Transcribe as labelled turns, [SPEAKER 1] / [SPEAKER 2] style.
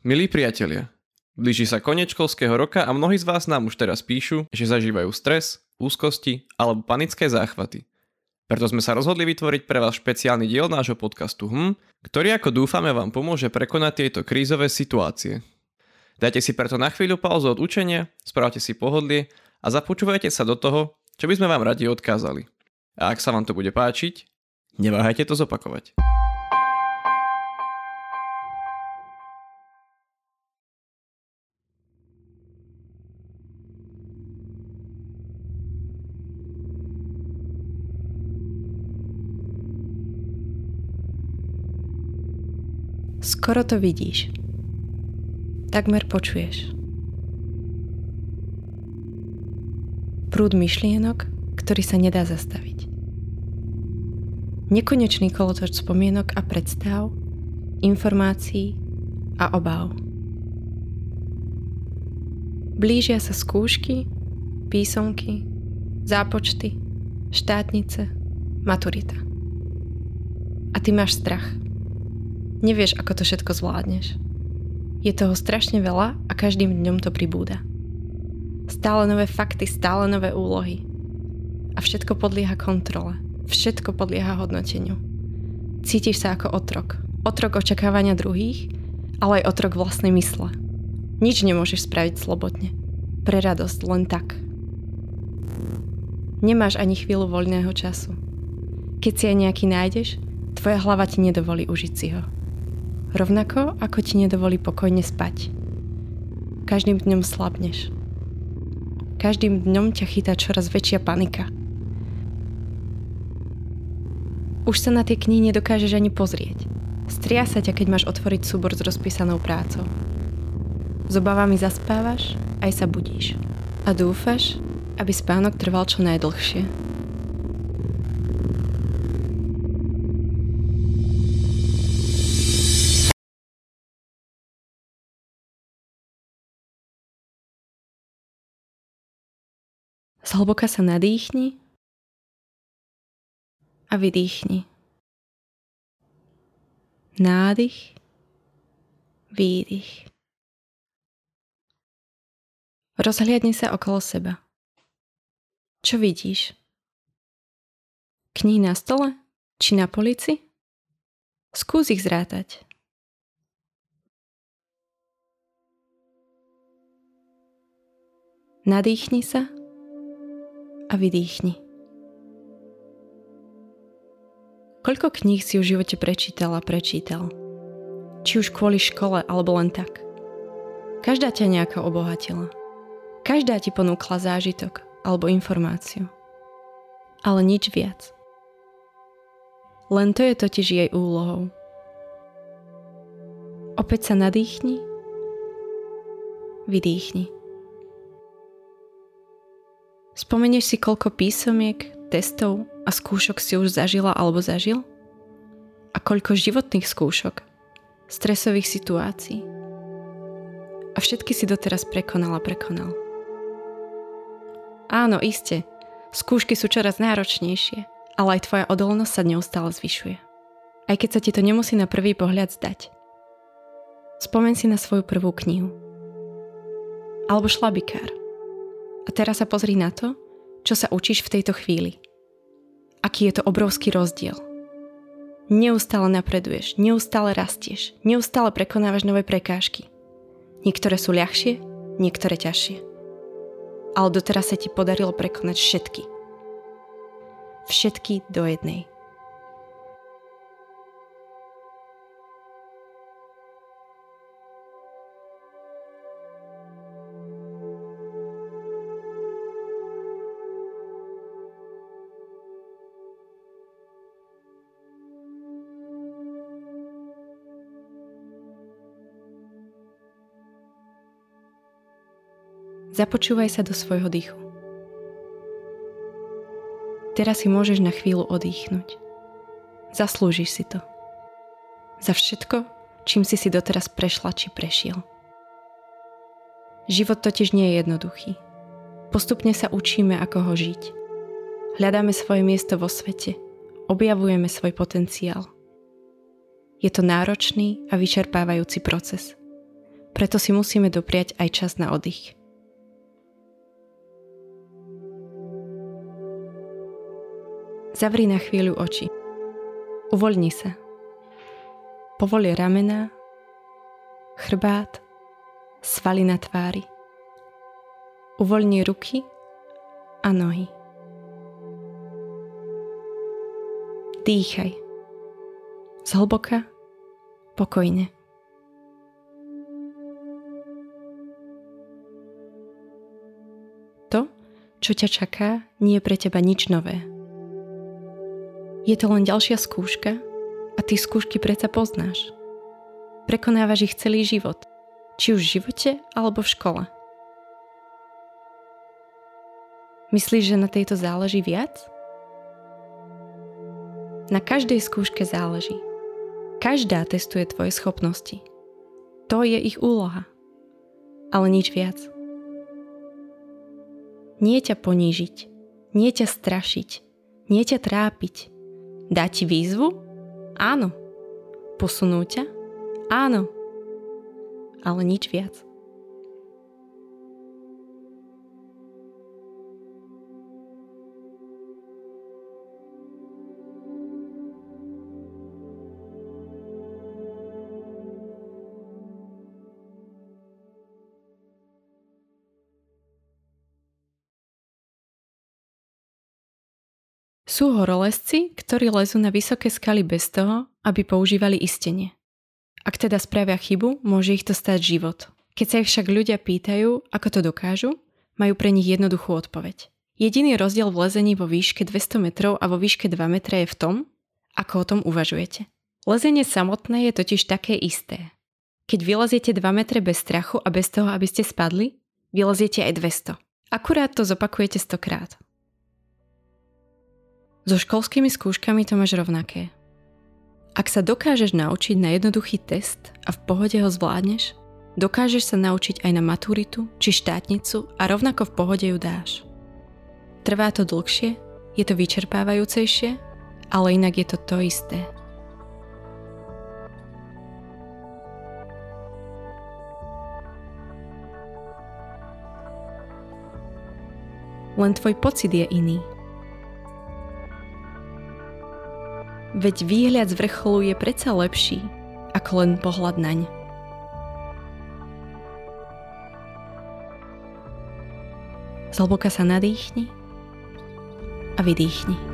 [SPEAKER 1] Milí priatelia, blíži sa koniec školského roka a mnohí z vás nám už teraz píšu, že zažívajú stres, úzkosti alebo panické záchvaty. Preto sme sa rozhodli vytvoriť pre vás špeciálny diel nášho podcastu HM, ktorý ako dúfame vám pomôže prekonať tieto krízové situácie. Dajte si preto na chvíľu pauzu od učenia, spravte si pohodlie a započúvajte sa do toho, čo by sme vám radi odkázali. A ak sa vám to bude páčiť, neváhajte to zopakovať.
[SPEAKER 2] Skoro to vidíš. Takmer počuješ. Prúd myšlienok, ktorý sa nedá zastaviť. Nekonečný kolotoč spomienok a predstav, informácií a obáv. Blížia sa skúšky, písomky, zápočty, štátnice, maturita. A ty máš strach – Nevieš, ako to všetko zvládneš. Je toho strašne veľa a každým dňom to pribúda. Stále nové fakty, stále nové úlohy. A všetko podlieha kontrole. Všetko podlieha hodnoteniu. Cítiš sa ako otrok. Otrok očakávania druhých, ale aj otrok vlastnej mysle. Nič nemôžeš spraviť slobodne. Pre radosť, len tak. Nemáš ani chvíľu voľného času. Keď si aj nejaký nájdeš, tvoja hlava ti nedovolí užiť si ho rovnako ako ti nedovolí pokojne spať. Každým dňom slabneš. Každým dňom ťa chytá čoraz väčšia panika. Už sa na tie knihy nedokážeš ani pozrieť. Stria sa ťa, keď máš otvoriť súbor s rozpísanou prácou. S obavami zaspávaš, aj sa budíš. A dúfaš, aby spánok trval čo najdlhšie. Zhlboka sa nadýchni a vydýchni. Nádych, výdych. Rozhliadni sa okolo seba. Čo vidíš? Knihy na stole? Či na polici? Skús ich zrátať. Nadýchni sa a vydýchni. Koľko kníh si v živote prečítal a prečítal? Či už kvôli škole, alebo len tak. Každá ťa nejako obohatila. Každá ti ponúkla zážitok alebo informáciu. Ale nič viac. Len to je totiž jej úlohou. Opäť sa nadýchni, vydýchni. Spomenieš si, koľko písomiek, testov a skúšok si už zažila alebo zažil? A koľko životných skúšok, stresových situácií? A všetky si doteraz prekonala prekonal. Áno, iste, skúšky sú čoraz náročnejšie, ale aj tvoja odolnosť sa neustále zvyšuje. Aj keď sa ti to nemusí na prvý pohľad zdať. Spomen si na svoju prvú knihu. Alebo šlabikár. A teraz sa pozri na to, čo sa učíš v tejto chvíli. Aký je to obrovský rozdiel. Neustále napreduješ, neustále rastieš, neustále prekonávaš nové prekážky. Niektoré sú ľahšie, niektoré ťažšie. Ale doteraz sa ti podarilo prekonať všetky. Všetky do jednej. Započúvaj sa do svojho dýchu. Teraz si môžeš na chvíľu odýchnuť. Zaslúžiš si to. Za všetko, čím si si doteraz prešla či prešiel. Život totiž nie je jednoduchý. Postupne sa učíme, ako ho žiť. Hľadáme svoje miesto vo svete. Objavujeme svoj potenciál. Je to náročný a vyčerpávajúci proces. Preto si musíme dopriať aj čas na oddych. Zavri na chvíľu oči. Uvoľni sa. Povoli ramena, chrbát, svaly na tvári. Uvoľni ruky a nohy. Dýchaj. Zhlboka, pokojne. To, čo ťa čaká, nie je pre teba nič nové. Je to len ďalšia skúška a ty skúšky predsa poznáš. Prekonávaš ich celý život, či už v živote alebo v škole. Myslíš, že na tejto záleží viac? Na každej skúške záleží. Každá testuje tvoje schopnosti. To je ich úloha. Ale nič viac. Nie ťa ponížiť, nie ťa strašiť, nie ťa trápiť. Dá ti výzvu? Áno. Posunú ťa? Áno. Ale nič viac. Sú horolezci, ktorí lezú na vysoké skaly bez toho, aby používali istenie. Ak teda spravia chybu, môže ich to stať život. Keď sa ich však ľudia pýtajú, ako to dokážu, majú pre nich jednoduchú odpoveď. Jediný rozdiel v lezení vo výške 200 metrov a vo výške 2 metra je v tom, ako o tom uvažujete. Lezenie samotné je totiž také isté. Keď vyleziete 2 metre bez strachu a bez toho, aby ste spadli, vyleziete aj 200. Akurát to zopakujete 100 krát. So školskými skúškami to máš rovnaké. Ak sa dokážeš naučiť na jednoduchý test a v pohode ho zvládneš, dokážeš sa naučiť aj na maturitu či štátnicu a rovnako v pohode ju dáš. Trvá to dlhšie, je to vyčerpávajúcejšie, ale inak je to to isté. Len tvoj pocit je iný. Veď výhľad z vrcholu je predsa lepší ako len pohľad naň. Zhlboka sa nadýchni a vydýchni.